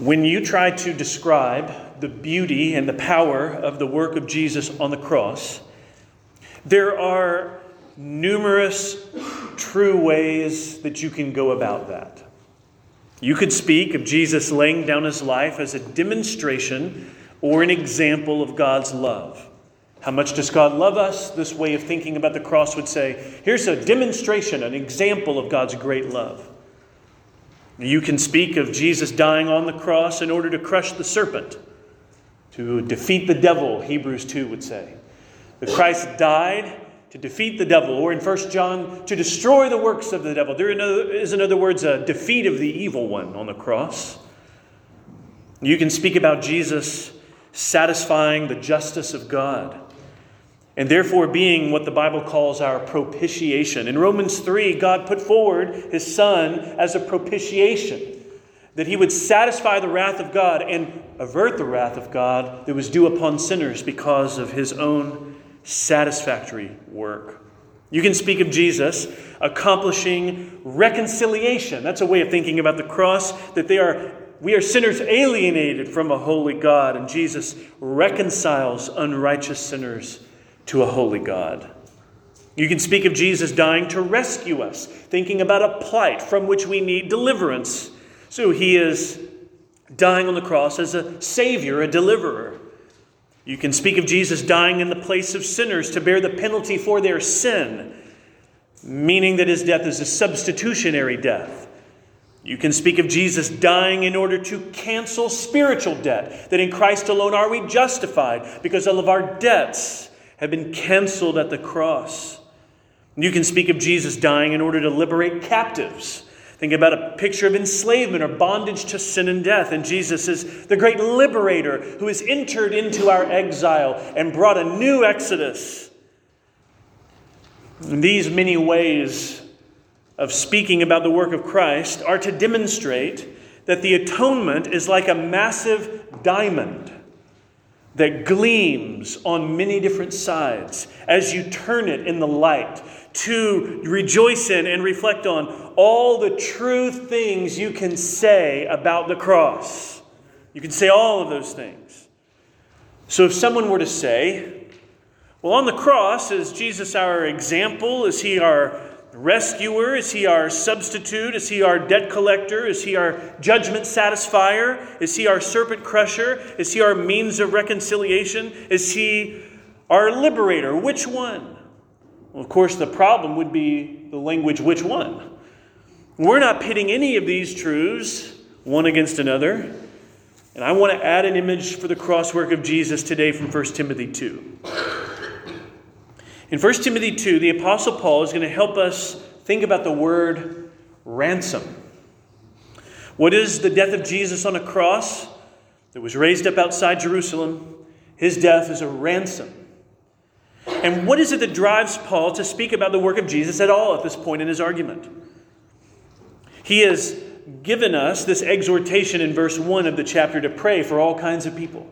When you try to describe the beauty and the power of the work of Jesus on the cross, there are numerous true ways that you can go about that. You could speak of Jesus laying down his life as a demonstration or an example of God's love. How much does God love us? This way of thinking about the cross would say here's a demonstration, an example of God's great love. You can speak of Jesus dying on the cross in order to crush the serpent, to defeat the devil, Hebrews 2 would say. That Christ died to defeat the devil, or in 1 John, to destroy the works of the devil. There is, in other words, a defeat of the evil one on the cross. You can speak about Jesus satisfying the justice of God and therefore being what the Bible calls our propitiation. In Romans 3, God put forward his Son as a propitiation, that he would satisfy the wrath of God and avert the wrath of God that was due upon sinners because of his own satisfactory work. You can speak of Jesus accomplishing reconciliation. That's a way of thinking about the cross, that they are we are sinners alienated from a holy God, and Jesus reconciles unrighteous sinners to a holy God. You can speak of Jesus dying to rescue us, thinking about a plight from which we need deliverance. So he is dying on the cross as a savior, a deliverer. You can speak of Jesus dying in the place of sinners to bear the penalty for their sin, meaning that his death is a substitutionary death. You can speak of Jesus dying in order to cancel spiritual debt, that in Christ alone are we justified because all of our debts have been canceled at the cross. You can speak of Jesus dying in order to liberate captives. Think about a picture of enslavement or bondage to sin and death. And Jesus is the great liberator who has entered into our exile and brought a new exodus. And these many ways of speaking about the work of Christ are to demonstrate that the atonement is like a massive diamond that gleams on many different sides as you turn it in the light to rejoice in and reflect on all the true things you can say about the cross. You can say all of those things. So if someone were to say, well, on the cross, is Jesus our example? Is he our rescuer? Is he our substitute? Is he our debt collector? Is he our judgment satisfier? Is he our serpent crusher? Is he our means of reconciliation? Is he our liberator? Which one? Well, of course, the problem would be the language, which one? We're not pitting any of these truths one against another. And I want to add an image for the crosswork of Jesus today from 1 Timothy 2. In 1 Timothy 2, the Apostle Paul is going to help us think about the word ransom. What is the death of Jesus on a cross that was raised up outside Jerusalem? His death is a ransom. And what is it that drives Paul to speak about the work of Jesus at all at this point in his argument? He has given us this exhortation in verse 1 of the chapter to pray for all kinds of people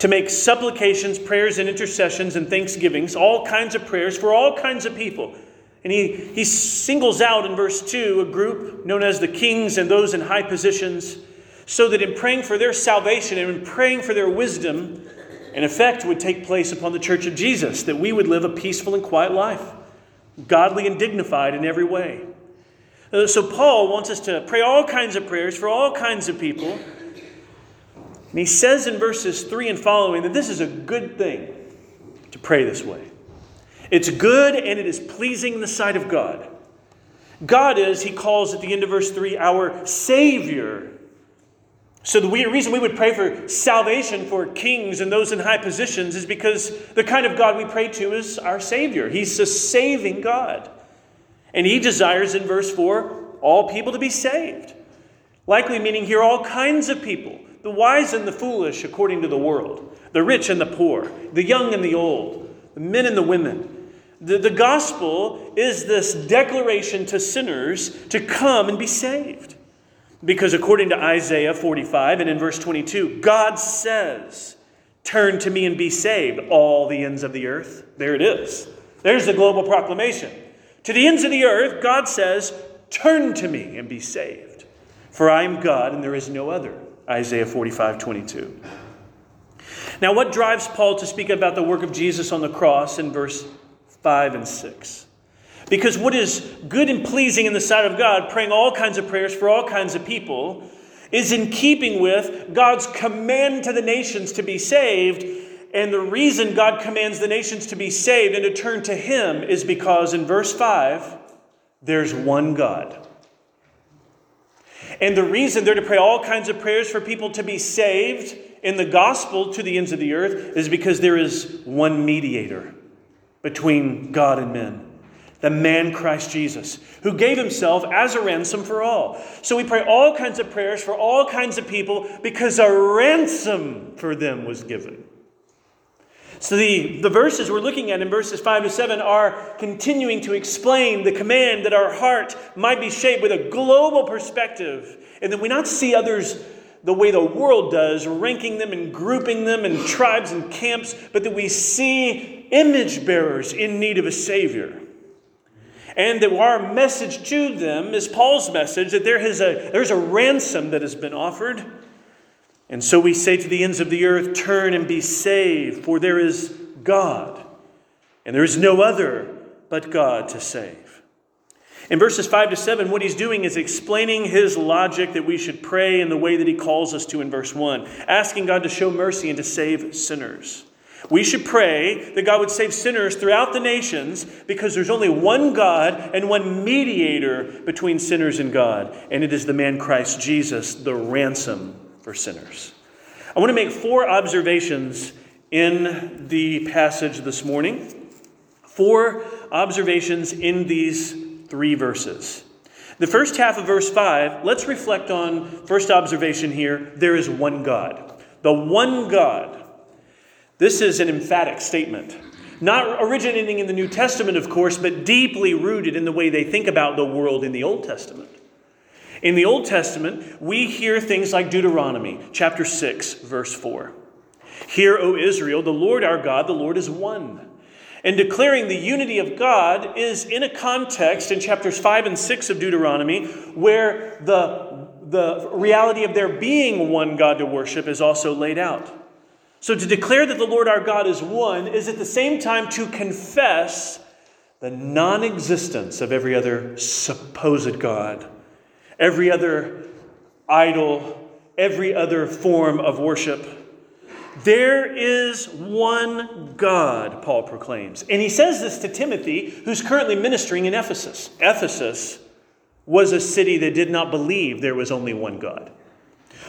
to make supplications, prayers, and intercessions and thanksgivings, all kinds of prayers for all kinds of people. And he, he singles out in verse 2 a group known as the kings and those in high positions, so that in praying for their salvation and in praying for their wisdom, an effect would take place upon the church of Jesus, that we would live a peaceful and quiet life, godly and dignified in every way. Uh, so, Paul wants us to pray all kinds of prayers for all kinds of people and he says in verses 3 and following that this is a good thing to pray this way. It's good and it is pleasing in the sight of God. God is, he calls at the end of verse 3, our Savior. So, the reason we would pray for salvation for kings and those in high positions is because the kind of God we pray to is our Savior. He's a saving God. And he desires in verse 4 all people to be saved. Likely meaning here all kinds of people the wise and the foolish according to the world, the rich and the poor, the young and the old, the men and the women. The, the gospel is this declaration to sinners to come and be saved. Because according to Isaiah 45 and in verse 22, God says, Turn to me and be saved, all the ends of the earth. There it is. There's the global proclamation. To the ends of the earth, God says, Turn to me and be saved. For I am God and there is no other. Isaiah 45 22. Now, what drives Paul to speak about the work of Jesus on the cross in verse 5 and 6? Because what is good and pleasing in the sight of God, praying all kinds of prayers for all kinds of people, is in keeping with God's command to the nations to be saved. And the reason God commands the nations to be saved and to turn to Him is because in verse 5, there's one God. And the reason they're to pray all kinds of prayers for people to be saved in the gospel to the ends of the earth is because there is one mediator between God and men the man Christ Jesus, who gave himself as a ransom for all. So we pray all kinds of prayers for all kinds of people because a ransom for them was given. So the, the verses we're looking at in verses 5 to 7 are continuing to explain the command that our heart might be shaped with a global perspective and that we not see others the way the world does, ranking them and grouping them in tribes and camps, but that we see image bearers in need of a Savior. And that our message to them is Paul's message that there is a, there's a ransom that has been offered and so we say to the ends of the earth, Turn and be saved, for there is God, and there is no other but God to save. In verses 5 to 7, what he's doing is explaining his logic that we should pray in the way that he calls us to in verse 1, asking God to show mercy and to save sinners. We should pray that God would save sinners throughout the nations because there's only one God and one mediator between sinners and God, and it is the man Christ Jesus, the ransom for sinners. I want to make four observations in the passage this morning. Four observations in these three verses. The first half of verse 5, let's reflect on first observation here there is one God. The one God. This is an emphatic statement. Not originating in the New Testament, of course, but deeply rooted in the way they think about the world in the Old Testament. In the Old Testament, we hear things like Deuteronomy chapter 6, verse 4. Hear, O Israel, the Lord our God, the Lord is one. And declaring the unity of God is in a context in chapters 5 and 6 of Deuteronomy where the, the reality of there being one God to worship is also laid out. So to declare that the Lord our God is one is at the same time to confess the non existence of every other supposed God every other idol, every other form of worship. There is one God, Paul proclaims. And he says this to Timothy, who's currently ministering in Ephesus. Ephesus was a city that did not believe there was only one God.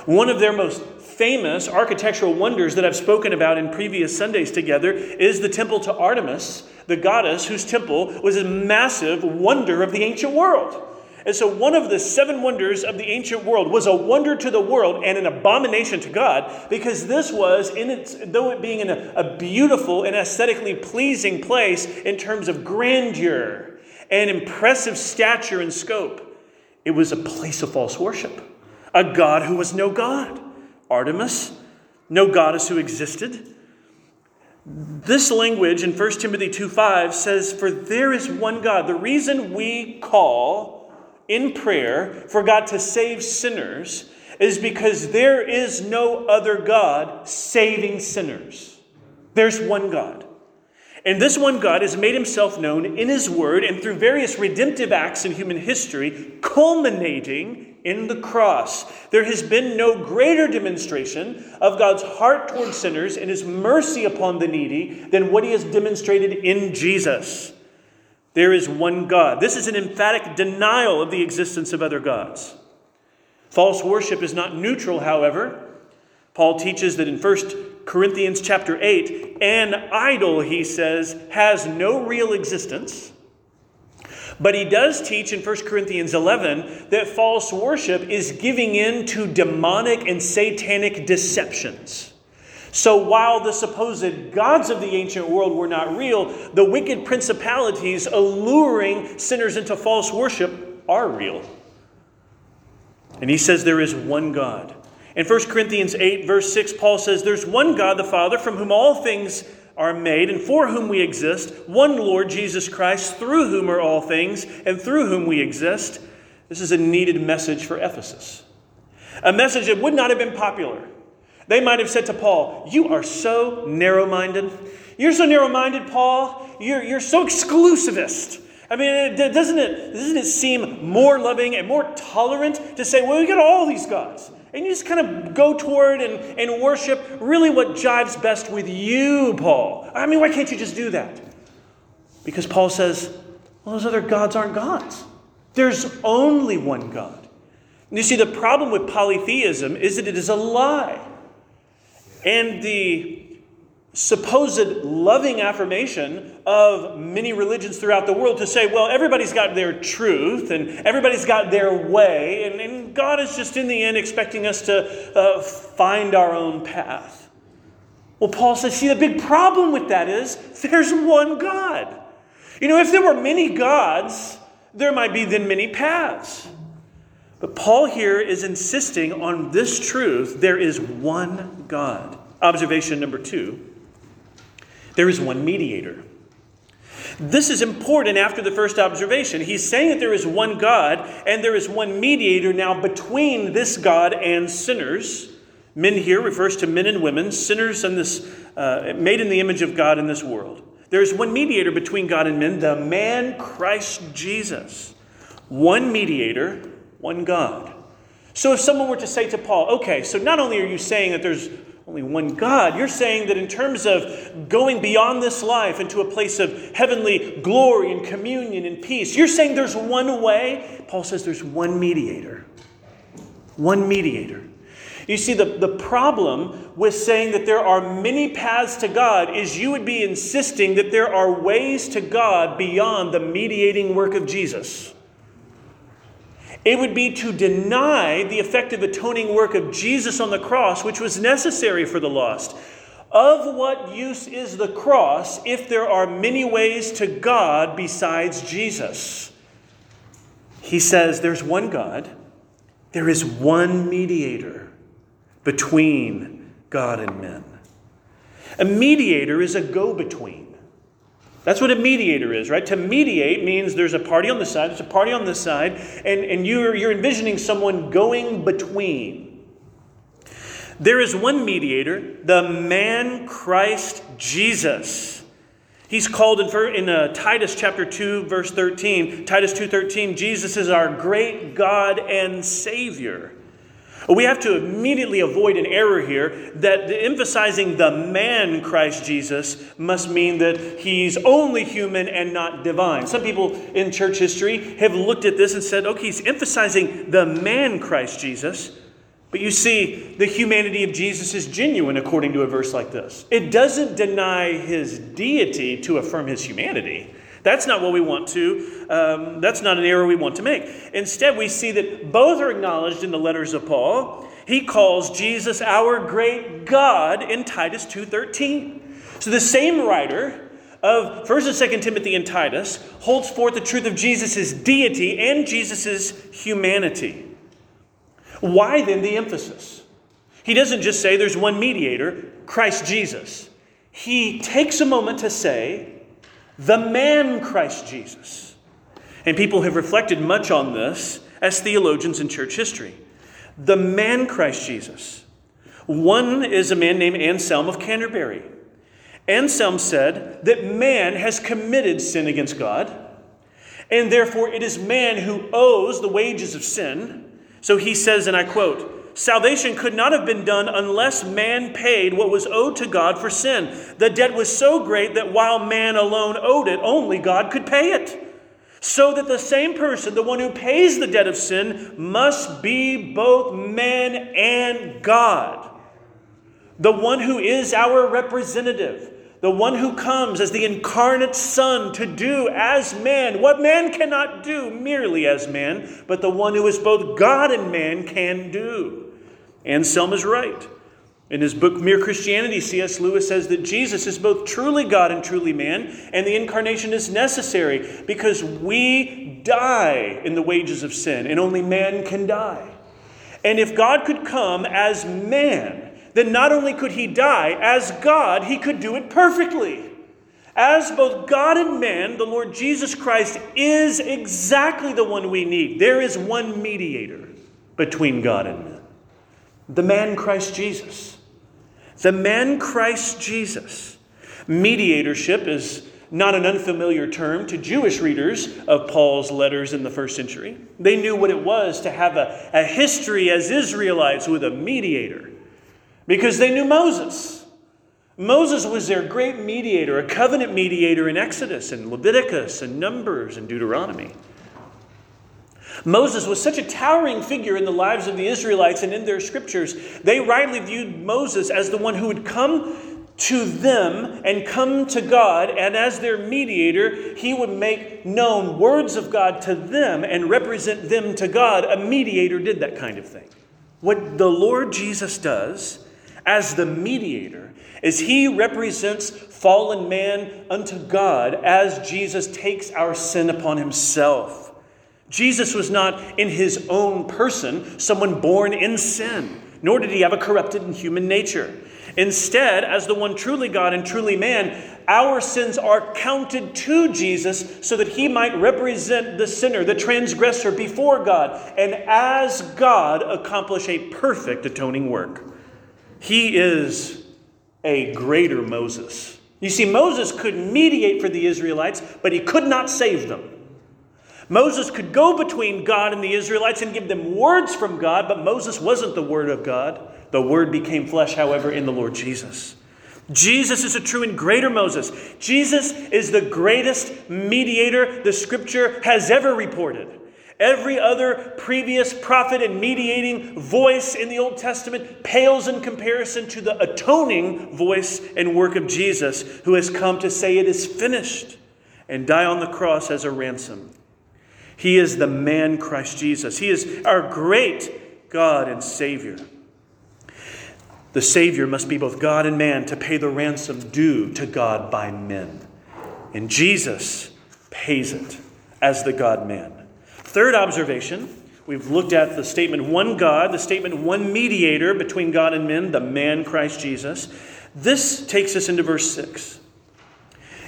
One of their most famous architectural wonders that I've spoken about in previous Sundays together is the temple to Artemis, the goddess whose temple was a massive wonder of the ancient world. And so, one of the seven wonders of the ancient world was a wonder to the world and an abomination to God, because this was, in its, though it being in a, a beautiful and aesthetically pleasing place in terms of grandeur and impressive stature and scope, it was a place of false worship. A God who was no God. Artemis, no goddess who existed. This language in 1 Timothy 2 5 says, For there is one God. The reason we call in prayer for God to save sinners is because there is no other God saving sinners. There's one God. And this one God has made himself known in his word and through various redemptive acts in human history, culminating in the cross. There has been no greater demonstration of God's heart toward sinners and his mercy upon the needy than what he has demonstrated in Jesus. There is one God. This is an emphatic denial of the existence of other gods. False worship is not neutral, however. Paul teaches that in 1 Corinthians chapter 8, an idol, he says, has no real existence. But he does teach in 1 Corinthians 11 that false worship is giving in to demonic and satanic deceptions. So while the supposed gods of the ancient world were not real, the wicked principalities alluring sinners into false worship are real. And he says there is one God. In 1 Corinthians 8, verse 6, Paul says, There's one God, the Father, from whom all things are made, and for whom we exist, one Lord Jesus Christ, through whom are all things, and through whom we exist. This is a needed message for Ephesus. A message that would not have been popular. They might have said to Paul, You are so narrow minded. You're so narrow minded, Paul. You're, you're so exclusivist. I mean, doesn't it, doesn't it seem more loving and more tolerant to say, well, we got all these gods? And you just kind of go toward and, and worship really what jives best with you, Paul. I mean, why can't you just do that? Because Paul says, well, those other gods aren't gods. There's only one God. And you see, the problem with polytheism is that it is a lie. And the supposed loving affirmation of many religions throughout the world to say, well, everybody's got their truth and everybody's got their way, and, and God is just in the end expecting us to uh, find our own path. Well, Paul says, see, the big problem with that is there's one God. You know, if there were many gods, there might be then many paths. But Paul here is insisting on this truth there is one God. Observation number two there is one mediator. This is important after the first observation. He's saying that there is one God and there is one mediator now between this God and sinners. Men here refers to men and women, sinners and this, uh, made in the image of God in this world. There is one mediator between God and men, the man Christ Jesus. One mediator, one God. So if someone were to say to Paul, okay, so not only are you saying that there's only one God. You're saying that in terms of going beyond this life into a place of heavenly glory and communion and peace, you're saying there's one way. Paul says there's one mediator. One mediator. You see, the, the problem with saying that there are many paths to God is you would be insisting that there are ways to God beyond the mediating work of Jesus. It would be to deny the effective atoning work of Jesus on the cross, which was necessary for the lost. Of what use is the cross if there are many ways to God besides Jesus? He says there's one God, there is one mediator between God and men. A mediator is a go between. That's what a mediator is, right? To mediate means there's a party on the side, there's a party on this side, and, and you're, you're envisioning someone going between. There is one mediator, the man Christ Jesus. He's called in, in uh, Titus chapter 2, verse 13. Titus 2.13, Jesus is our great God and Savior. We have to immediately avoid an error here that emphasizing the man Christ Jesus must mean that he's only human and not divine. Some people in church history have looked at this and said, okay, he's emphasizing the man Christ Jesus. But you see, the humanity of Jesus is genuine according to a verse like this. It doesn't deny his deity to affirm his humanity. That's not what we want to, um, that's not an error we want to make. Instead, we see that both are acknowledged in the letters of Paul. He calls Jesus our great God in Titus 2.13. So the same writer of 1st and 2nd Timothy and Titus holds forth the truth of Jesus' deity and Jesus' humanity. Why then the emphasis? He doesn't just say there's one mediator, Christ Jesus. He takes a moment to say, the man Christ Jesus. And people have reflected much on this as theologians in church history. The man Christ Jesus. One is a man named Anselm of Canterbury. Anselm said that man has committed sin against God, and therefore it is man who owes the wages of sin. So he says, and I quote, Salvation could not have been done unless man paid what was owed to God for sin. The debt was so great that while man alone owed it, only God could pay it. So that the same person, the one who pays the debt of sin, must be both man and God. The one who is our representative, the one who comes as the incarnate Son to do as man what man cannot do merely as man, but the one who is both God and man can do. Anselm is right. In his book Mere Christianity, C.S. Lewis says that Jesus is both truly God and truly man, and the incarnation is necessary because we die in the wages of sin, and only man can die. And if God could come as man, then not only could he die, as God, he could do it perfectly. As both God and man, the Lord Jesus Christ is exactly the one we need. There is one mediator between God and man. the man Christ Jesus. The man Christ Jesus. Mediatorship is not an unfamiliar term to Jewish readers of Paul's letters in the first century. They knew what it was to have a, a history as Israelites with a mediator because they knew Moses. Moses was their great mediator, a covenant mediator in Exodus and Leviticus and Numbers and Deuteronomy. Moses was such a towering figure in the lives of the Israelites and in their scriptures. They rightly viewed Moses as the one who would come to them and come to God, and as their mediator, he would make known words of God to them and represent them to God. A mediator did that kind of thing. What the Lord Jesus does as the mediator as he represents fallen man unto God as Jesus takes our sin upon himself. Jesus was not in his own person someone born in sin, nor did he have a corrupted human nature. Instead, as the one truly God and truly man, our sins are counted to Jesus so that he might represent the sinner, the transgressor before God, and as God accomplish a perfect atoning work. He is a greater Moses. You see, Moses could mediate for the Israelites, but he could not save them. Moses could go between God and the Israelites and give them words from God, but Moses wasn't the Word of God. The Word became flesh, however, in the Lord Jesus. Jesus is a true and greater Moses. Jesus is the greatest mediator the Scripture has ever reported. Every other previous prophet and mediating voice in the Old Testament pales in comparison to the atoning voice and work of Jesus, who has come to say it is finished and die on the cross as a ransom. He is the man Christ Jesus. He is our great God and Savior. The Savior must be both God and man to pay the ransom due to God by men. And Jesus pays it as the God man. Third observation we've looked at the statement one God, the statement one mediator between God and men, the man Christ Jesus. This takes us into verse 6.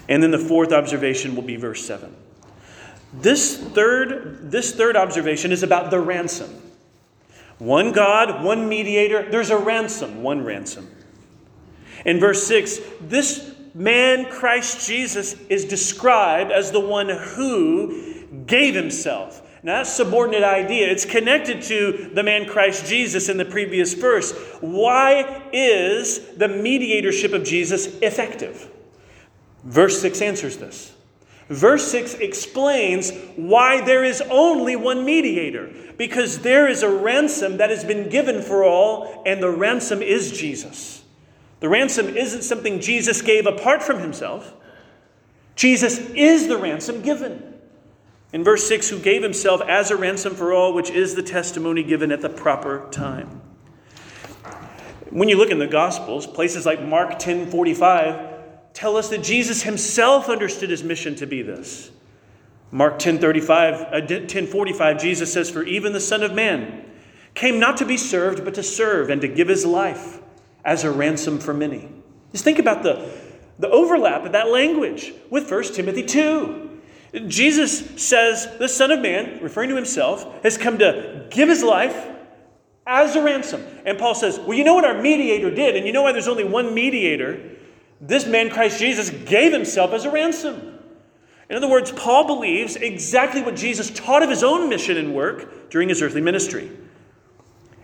And then the fourth observation will be verse 7. This third, this third observation is about the ransom. One God, one mediator, there's a ransom, one ransom. In verse 6, this man, Christ Jesus, is described as the one who gave himself. Now, subordinate idea. It's connected to the man Christ Jesus in the previous verse. Why is the mediatorship of Jesus effective? Verse 6 answers this. Verse 6 explains why there is only one mediator. Because there is a ransom that has been given for all, and the ransom is Jesus. The ransom isn't something Jesus gave apart from himself. Jesus is the ransom given. In verse 6, who gave himself as a ransom for all, which is the testimony given at the proper time. When you look in the Gospels, places like Mark 10 45, tell us that Jesus himself understood his mission to be this. Mark 10:35 uh, 10:45 Jesus says for even the son of man came not to be served but to serve and to give his life as a ransom for many. Just think about the the overlap of that language with 1 Timothy 2. Jesus says the son of man, referring to himself, has come to give his life as a ransom. And Paul says, "Well, you know what our mediator did and you know why there's only one mediator?" This man, Christ Jesus, gave himself as a ransom. In other words, Paul believes exactly what Jesus taught of his own mission and work during his earthly ministry.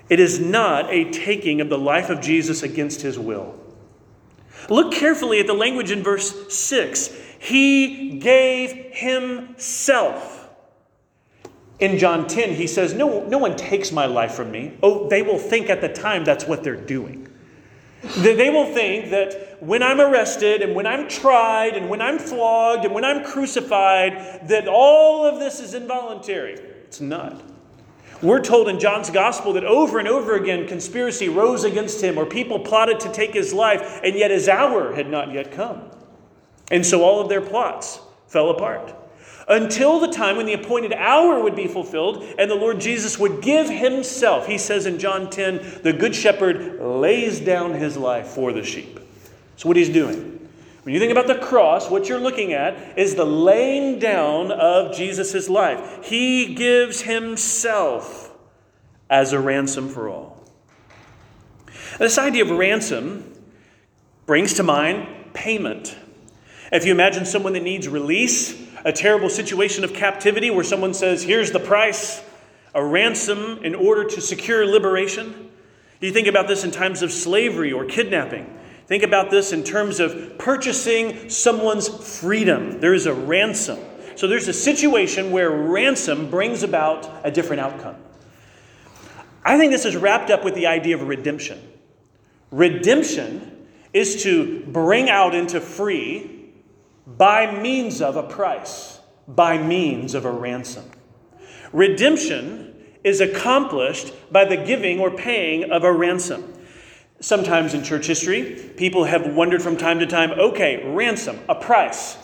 It is not a taking of the life of Jesus against his will. Look carefully at the language in verse 6. He gave himself. In John 10, he says, no, no one takes my life from me. Oh, they will think at the time that's what they're doing. They will think that when I'm arrested and when I'm tried and when I'm flogged and when I'm crucified, that all of this is involuntary. It's not. We're told in John's gospel that over and over again conspiracy rose against him or people plotted to take his life, and yet his hour had not yet come. And so all of their plots fell apart until the time when the appointed hour would be fulfilled and the Lord Jesus would give himself. He says in John 10, the good shepherd lays down his life for the sheep. So, what he's doing. When you think about the cross, what you're looking at is the laying down of Jesus' life. He gives himself as a ransom for all. This idea of ransom brings to mind payment. If you imagine someone that needs release, a terrible situation of captivity where someone says, Here's the price, a ransom in order to secure liberation. You think about this in times of slavery or kidnapping. Think about this in terms of purchasing someone's freedom. There is a ransom. So there's a situation where ransom brings about a different outcome. I think this is wrapped up with the idea of redemption. Redemption is to bring out into free by means of a price, by means of a ransom. Redemption is accomplished by the giving or paying of a ransom. Sometimes in church history, people have wondered from time to time okay, ransom, a price,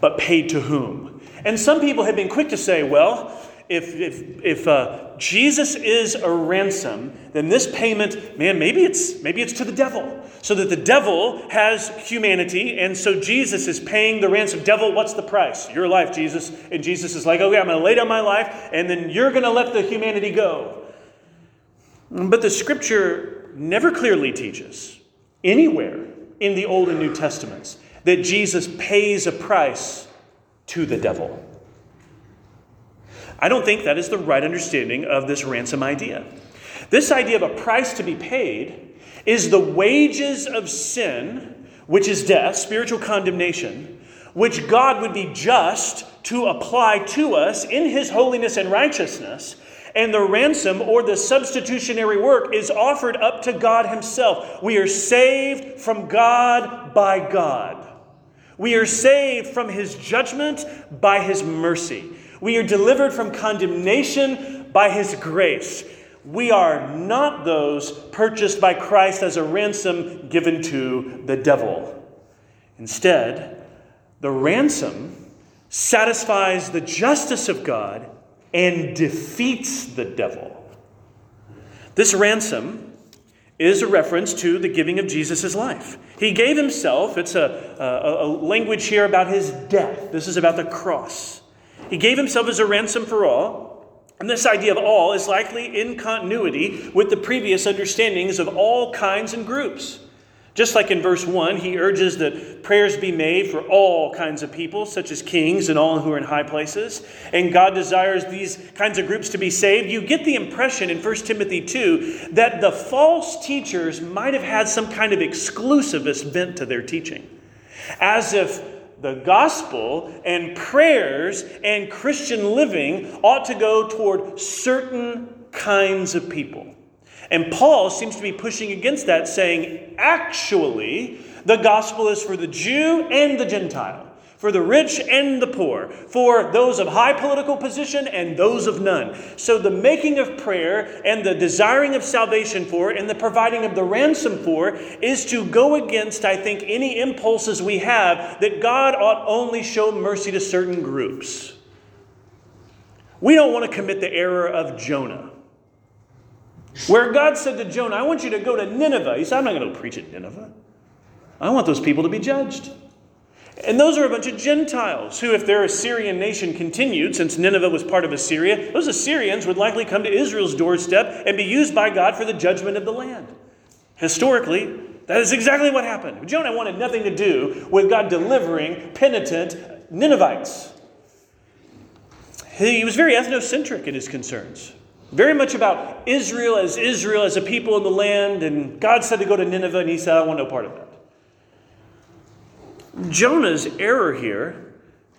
but paid to whom? And some people have been quick to say, well, if, if, if uh, Jesus is a ransom, then this payment, man, maybe it's, maybe it's to the devil. So that the devil has humanity, and so Jesus is paying the ransom. Devil, what's the price? Your life, Jesus. And Jesus is like, okay, I'm going to lay down my life, and then you're going to let the humanity go. But the scripture never clearly teaches anywhere in the Old and New Testaments that Jesus pays a price to the devil. I don't think that is the right understanding of this ransom idea. This idea of a price to be paid is the wages of sin, which is death, spiritual condemnation, which God would be just to apply to us in his holiness and righteousness. And the ransom or the substitutionary work is offered up to God Himself. We are saved from God by God. We are saved from His judgment by His mercy. We are delivered from condemnation by his grace. We are not those purchased by Christ as a ransom given to the devil. Instead, the ransom satisfies the justice of God and defeats the devil. This ransom is a reference to the giving of Jesus' life. He gave himself, it's a, a, a, language here about his death. This is about the cross. He gave himself as a ransom for all. And this idea of all is likely in continuity with the previous understandings of all kinds and groups. Just like in verse 1, he urges that prayers be made for all kinds of people, such as kings and all who are in high places. And God desires these kinds of groups to be saved. You get the impression in 1 Timothy 2 that the false teachers might have had some kind of exclusivist bent to their teaching. As if the gospel and prayers and Christian living ought to go toward certain kinds of people. And Paul seems to be pushing against that, saying, actually, the gospel is for the Jew and the Gentile for the rich and the poor, for those of high political position and those of none. So, the making of prayer and the desiring of salvation for and the providing of the ransom for is to go against, I think, any impulses we have that God ought only show mercy to certain groups. We don't want to commit the error of Jonah. Where God said to Jonah, I want you to go to Nineveh. He said, I'm not going to preach at Nineveh. I want those people to be judged. And those are a bunch of Gentiles who, if their Assyrian nation continued, since Nineveh was part of Assyria, those Assyrians would likely come to Israel's doorstep and be used by God for the judgment of the land. Historically, that is exactly what happened. Jonah wanted nothing to do with God delivering penitent Ninevites. He was very ethnocentric in his concerns. Very much about Israel as Israel, as a people in the land, and God said to go to Nineveh, and he said, I want no part of that. Jonah's error here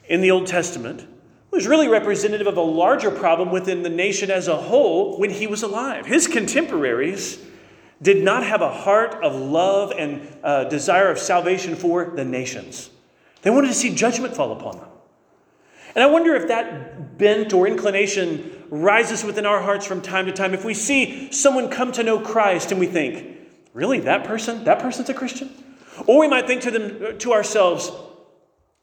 in the Old Testament was really representative of a larger problem within the nation as a whole when he was alive. His contemporaries did not have a heart of love and uh, desire of salvation for the nations. They wanted to see judgment fall upon them. And I wonder if that bent or inclination rises within our hearts from time to time. If we see someone come to know Christ and we think, really, that person? That person's a Christian? Or we might think to, them, uh, to ourselves,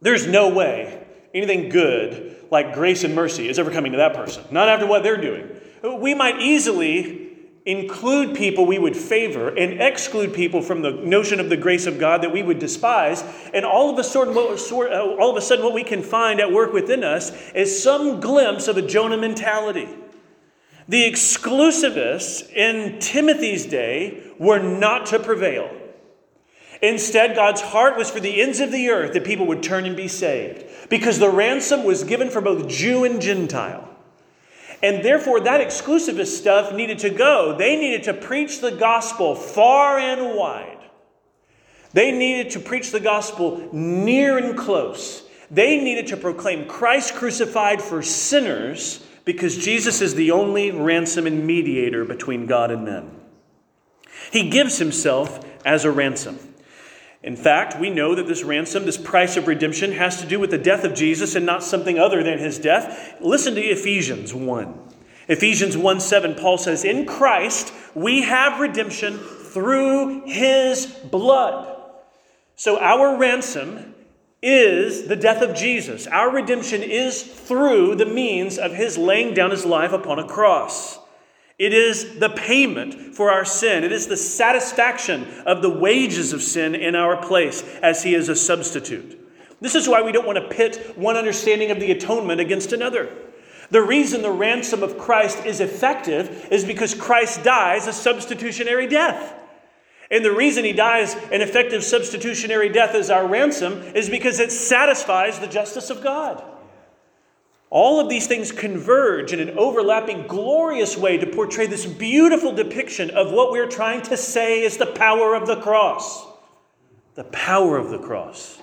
there's no way anything good like grace and mercy is ever coming to that person, not after what they're doing. We might easily include people we would favor and exclude people from the notion of the grace of God that we would despise. And all of a sudden, what, uh, all of a sudden, what we can find at work within us is some glimpse of a Jonah mentality. The exclusivists in Timothy's day were not to prevail. Instead, God's heart was for the ends of the earth that people would turn and be saved, because the ransom was given for both Jew and Gentile. And therefore, that exclusivist stuff needed to go. They needed to preach the gospel far and wide. They needed to preach the gospel near and close. They needed to proclaim Christ crucified for sinners because Jesus is the only ransom and mediator between God and men. He gives himself as a ransom. In fact, we know that this ransom, this price of redemption, has to do with the death of Jesus and not something other than his death. Listen to Ephesians 1. Ephesians 1 7, Paul says, In Christ we have redemption through his blood. So our ransom is the death of Jesus. Our redemption is through the means of his laying down his life upon a cross. It is the payment for our sin. It is the satisfaction of the wages of sin in our place as He is a substitute. This is why we don't want to pit one understanding of the atonement against another. The reason the ransom of Christ is effective is because Christ dies a substitutionary death. And the reason he dies an effective substitutionary death as our ransom is because it satisfies the justice of God. All of these things converge in an overlapping, glorious way to portray this beautiful depiction of what we're trying to say is the power of the cross. The power of the cross.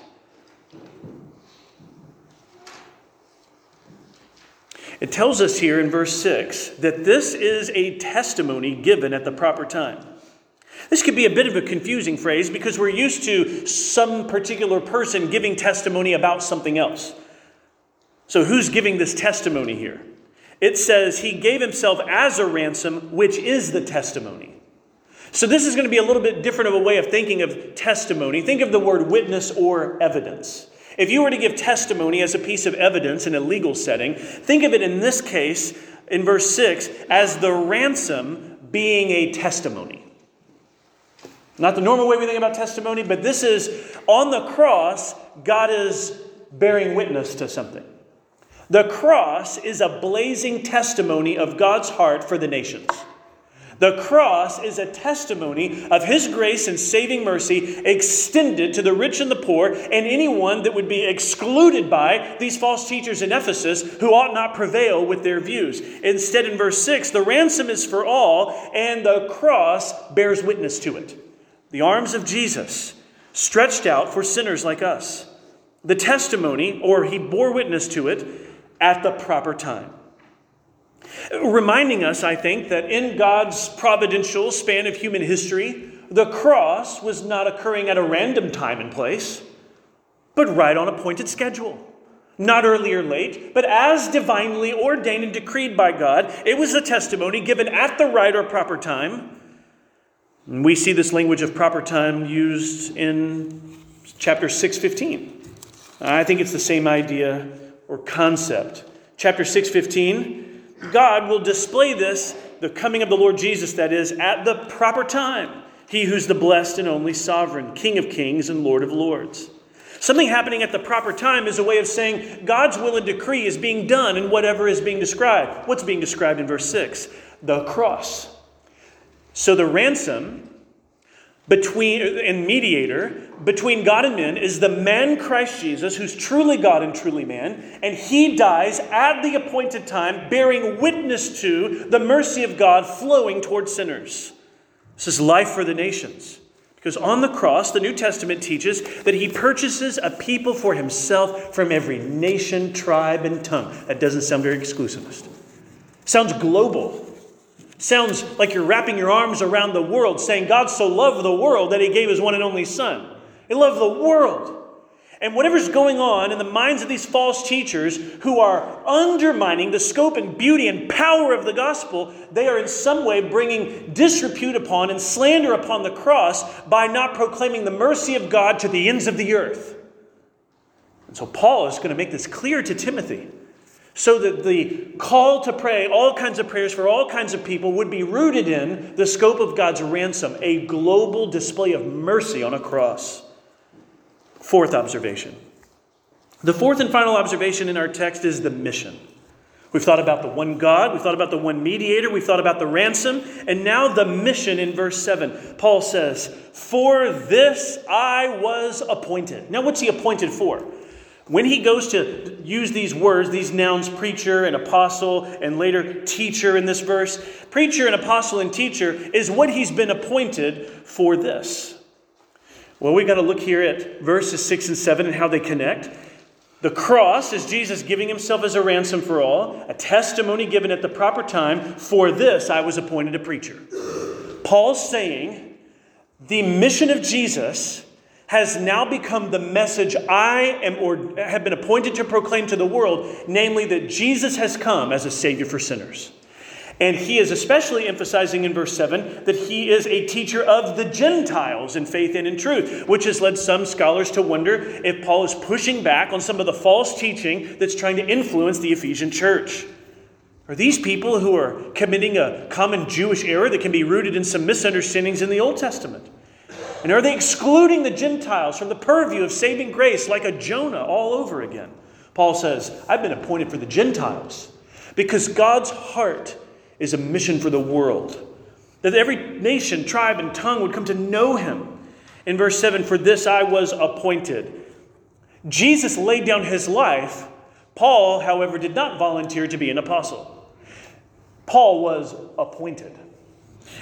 It tells us here in verse 6 that this is a testimony given at the proper time. This could be a bit of a confusing phrase because we're used to some particular person giving testimony about something else. So, who's giving this testimony here? It says he gave himself as a ransom, which is the testimony. So, this is going to be a little bit different of a way of thinking of testimony. Think of the word witness or evidence. If you were to give testimony as a piece of evidence in a legal setting, think of it in this case, in verse 6, as the ransom being a testimony. Not the normal way we think about testimony, but this is on the cross, God is bearing witness to something. The cross is a blazing testimony of God's heart for the nations. The cross is a testimony of His grace and saving mercy extended to the rich and the poor and anyone that would be excluded by these false teachers in Ephesus who ought not prevail with their views. Instead, in verse 6, the ransom is for all and the cross bears witness to it. The arms of Jesus stretched out for sinners like us. The testimony, or He bore witness to it, at the proper time. Reminding us, I think, that in God's providential span of human history, the cross was not occurring at a random time and place, but right on appointed schedule. Not early or late, but as divinely ordained and decreed by God, it was a testimony given at the right or proper time. we see this language of proper time used in chapter 6:15. I think it's the same idea or concept. Chapter 6:15, God will display this, the coming of the Lord Jesus that is, at the proper time. He who's the blessed and only sovereign, King of kings and Lord of lords. Something happening at the proper time is a way of saying God's will and decree is being done in whatever is being described. What's being described in verse 6? The cross. So the ransom between and mediator between God and men is the man Christ Jesus, who's truly God and truly man, and he dies at the appointed time, bearing witness to the mercy of God flowing toward sinners. This is life for the nations. Because on the cross, the New Testament teaches that he purchases a people for himself from every nation, tribe, and tongue. That doesn't sound very exclusivist. Sounds global. Sounds like you're wrapping your arms around the world, saying God so loved the world that he gave his one and only Son. He loved the world. And whatever's going on in the minds of these false teachers who are undermining the scope and beauty and power of the gospel, they are in some way bringing disrepute upon and slander upon the cross by not proclaiming the mercy of God to the ends of the earth. And so Paul is going to make this clear to Timothy so that the call to pray all kinds of prayers for all kinds of people would be rooted in the scope of God's ransom, a global display of mercy on a cross. Fourth observation. The fourth and final observation in our text is the mission. We've thought about the one God, we've thought about the one mediator, we've thought about the ransom, and now the mission in verse 7. Paul says, For this I was appointed. Now, what's he appointed for? When he goes to use these words, these nouns, preacher and apostle, and later teacher in this verse, preacher and apostle and teacher is what he's been appointed for this. Well, we've got to look here at verses 6 and 7 and how they connect. The cross is Jesus giving himself as a ransom for all, a testimony given at the proper time. For this I was appointed a preacher. Paul's saying the mission of Jesus has now become the message I am or have been appointed to proclaim to the world, namely that Jesus has come as a savior for sinners. And he is especially emphasizing in verse 7 that he is a teacher of the Gentiles in faith and in truth, which has led some scholars to wonder if Paul is pushing back on some of the false teaching that's trying to influence the Ephesian church. Are these people who are committing a common Jewish error that can be rooted in some misunderstandings in the Old Testament? And are they excluding the Gentiles from the purview of saving grace like a Jonah all over again? Paul says, I've been appointed for the Gentiles because God's heart is a mission for the world. That every nation, tribe, and tongue would come to know him. In verse 7, for this I was appointed. Jesus laid down his life. Paul, however, did not volunteer to be an apostle. Paul was appointed.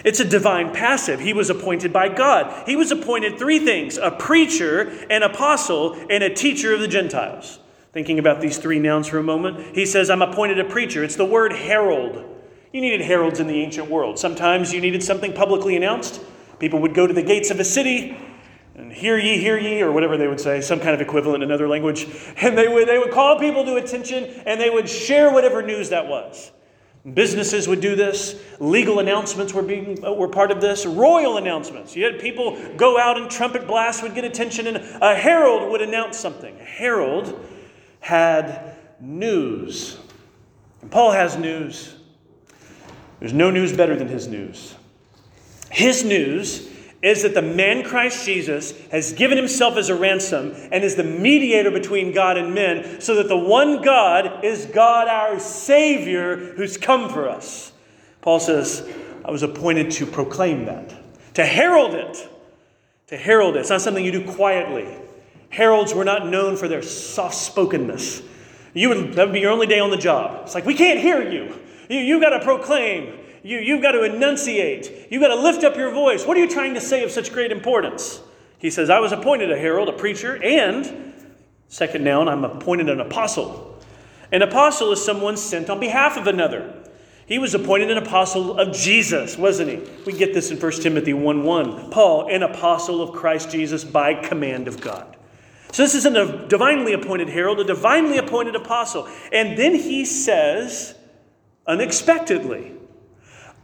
It's a divine passive. He was appointed by God. He was appointed three things a preacher, an apostle, and a teacher of the Gentiles. Thinking about these three nouns for a moment, he says, I'm appointed a preacher. It's the word herald. You needed heralds in the ancient world. Sometimes you needed something publicly announced. People would go to the gates of a city and hear ye, hear ye, or whatever they would say, some kind of equivalent in another language. And they would, they would call people to attention and they would share whatever news that was. Businesses would do this. Legal announcements were, being, uh, were part of this. Royal announcements. You had people go out and trumpet blasts would get attention, and a herald would announce something. A herald had news. And Paul has news. There's no news better than his news. His news is that the man Christ Jesus has given himself as a ransom and is the mediator between God and men, so that the one God is God our Savior who's come for us. Paul says, I was appointed to proclaim that, to herald it. To herald it. It's not something you do quietly. Heralds were not known for their soft spokenness. You would, that would be your only day on the job. It's like, we can't hear you. You, you got to proclaim. You, you've got to enunciate. You've got to lift up your voice. What are you trying to say of such great importance? He says, I was appointed a herald, a preacher, and, second noun, I'm appointed an apostle. An apostle is someone sent on behalf of another. He was appointed an apostle of Jesus, wasn't he? We get this in 1 Timothy 1 1. Paul, an apostle of Christ Jesus by command of God. So this isn't a divinely appointed herald, a divinely appointed apostle. And then he says, unexpectedly.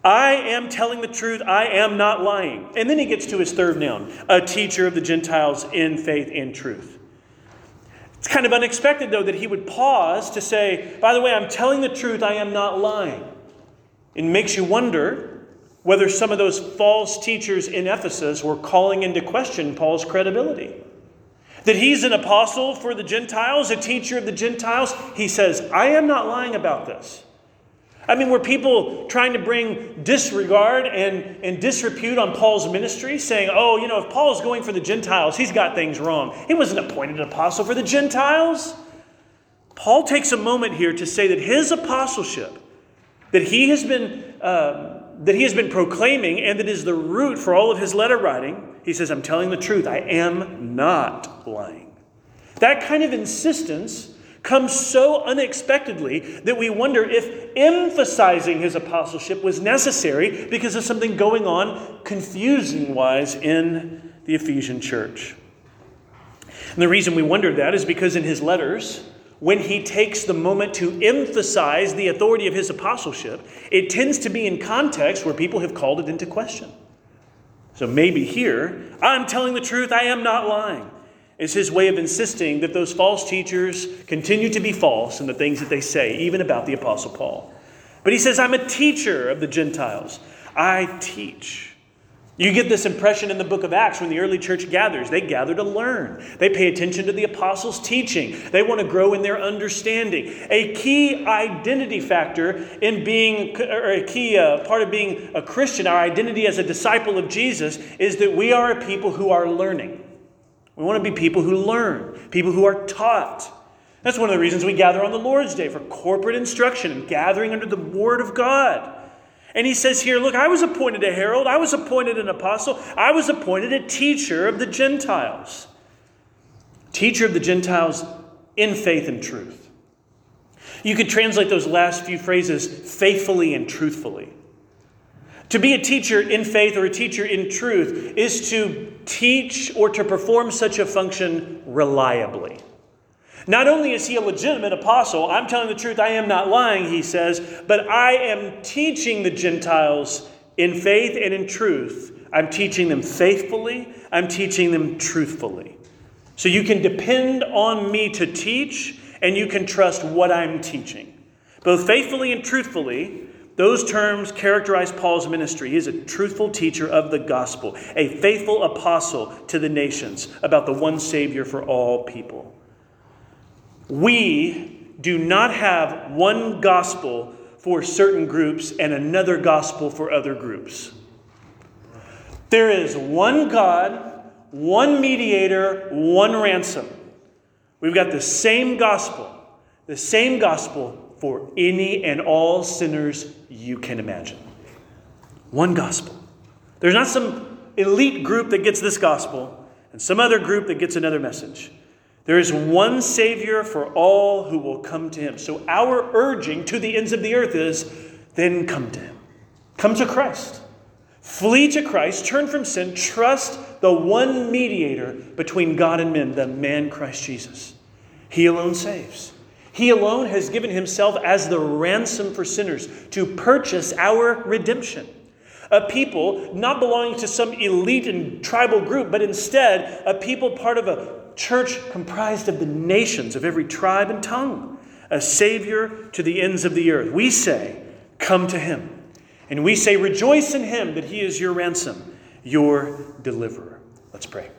I am telling the truth. I am not lying. And then he gets to his third noun a teacher of the Gentiles in faith and truth. It's kind of unexpected, though, that he would pause to say, By the way, I'm telling the truth. I am not lying. It makes you wonder whether some of those false teachers in Ephesus were calling into question Paul's credibility. That he's an apostle for the Gentiles, a teacher of the Gentiles. He says, I am not lying about this. I mean, were people trying to bring disregard and, and disrepute on Paul's ministry, saying, oh, you know, if Paul's going for the Gentiles, he's got things wrong. He wasn't appointed an apostle for the Gentiles. Paul takes a moment here to say that his apostleship, that he has been, uh, that he has been proclaiming, and that is the root for all of his letter writing, he says, I'm telling the truth. I am not lying. That kind of insistence comes so unexpectedly that we wonder if emphasizing his apostleship was necessary because of something going on confusing wise in the Ephesian church. And the reason we wonder that is because in his letters, when he takes the moment to emphasize the authority of his apostleship, it tends to be in context where people have called it into question. So maybe here, I'm telling the truth, I am not lying is his way of insisting that those false teachers continue to be false in the things that they say, even about the Apostle Paul. But he says, I'm a teacher of the Gentiles. I teach. You get this impression in the book of Acts when the early church gathers. They gather to learn. They pay attention to the apostles' teaching. They want to grow in their understanding. A key identity factor in being, or a key uh, part of being a Christian, our identity as a disciple of Jesus, is that we are a people who are learning. We want to be people who learn, people who are taught. That's one of the reasons we gather on the Lord's Day for corporate instruction and gathering under the Word of God. And he says here, Look, I was appointed a herald, I was appointed an apostle, I was appointed a teacher of the Gentiles. Teacher of the Gentiles in faith and truth. You could translate those last few phrases faithfully and truthfully. To be a teacher in faith or a teacher in truth is to teach or to perform such a function reliably. Not only is he a legitimate apostle, I'm telling the truth, I am not lying, he says, but I am teaching the Gentiles in faith and in truth. I'm teaching them faithfully, I'm teaching them truthfully. So you can depend on me to teach, and you can trust what I'm teaching. Both faithfully and truthfully, those terms characterize Paul's ministry. He is a truthful teacher of the gospel, a faithful apostle to the nations about the one Savior for all people. We do not have one gospel for certain groups and another gospel for other groups. There is one God, one mediator, one ransom. We've got the same gospel, the same gospel for any and all sinners you can imagine. One gospel. There's not some elite group that gets this gospel and some other group that gets another message. There is one Savior for all who will come to Him. So, our urging to the ends of the earth is then come to Him. Come to Christ. Flee to Christ, turn from sin, trust the one mediator between God and men, the man Christ Jesus. He alone saves. He alone has given Himself as the ransom for sinners to purchase our redemption. A people not belonging to some elite and tribal group, but instead a people part of a church comprised of the nations of every tribe and tongue, a Savior to the ends of the earth. We say, Come to Him. And we say, Rejoice in Him that He is your ransom, your deliverer. Let's pray.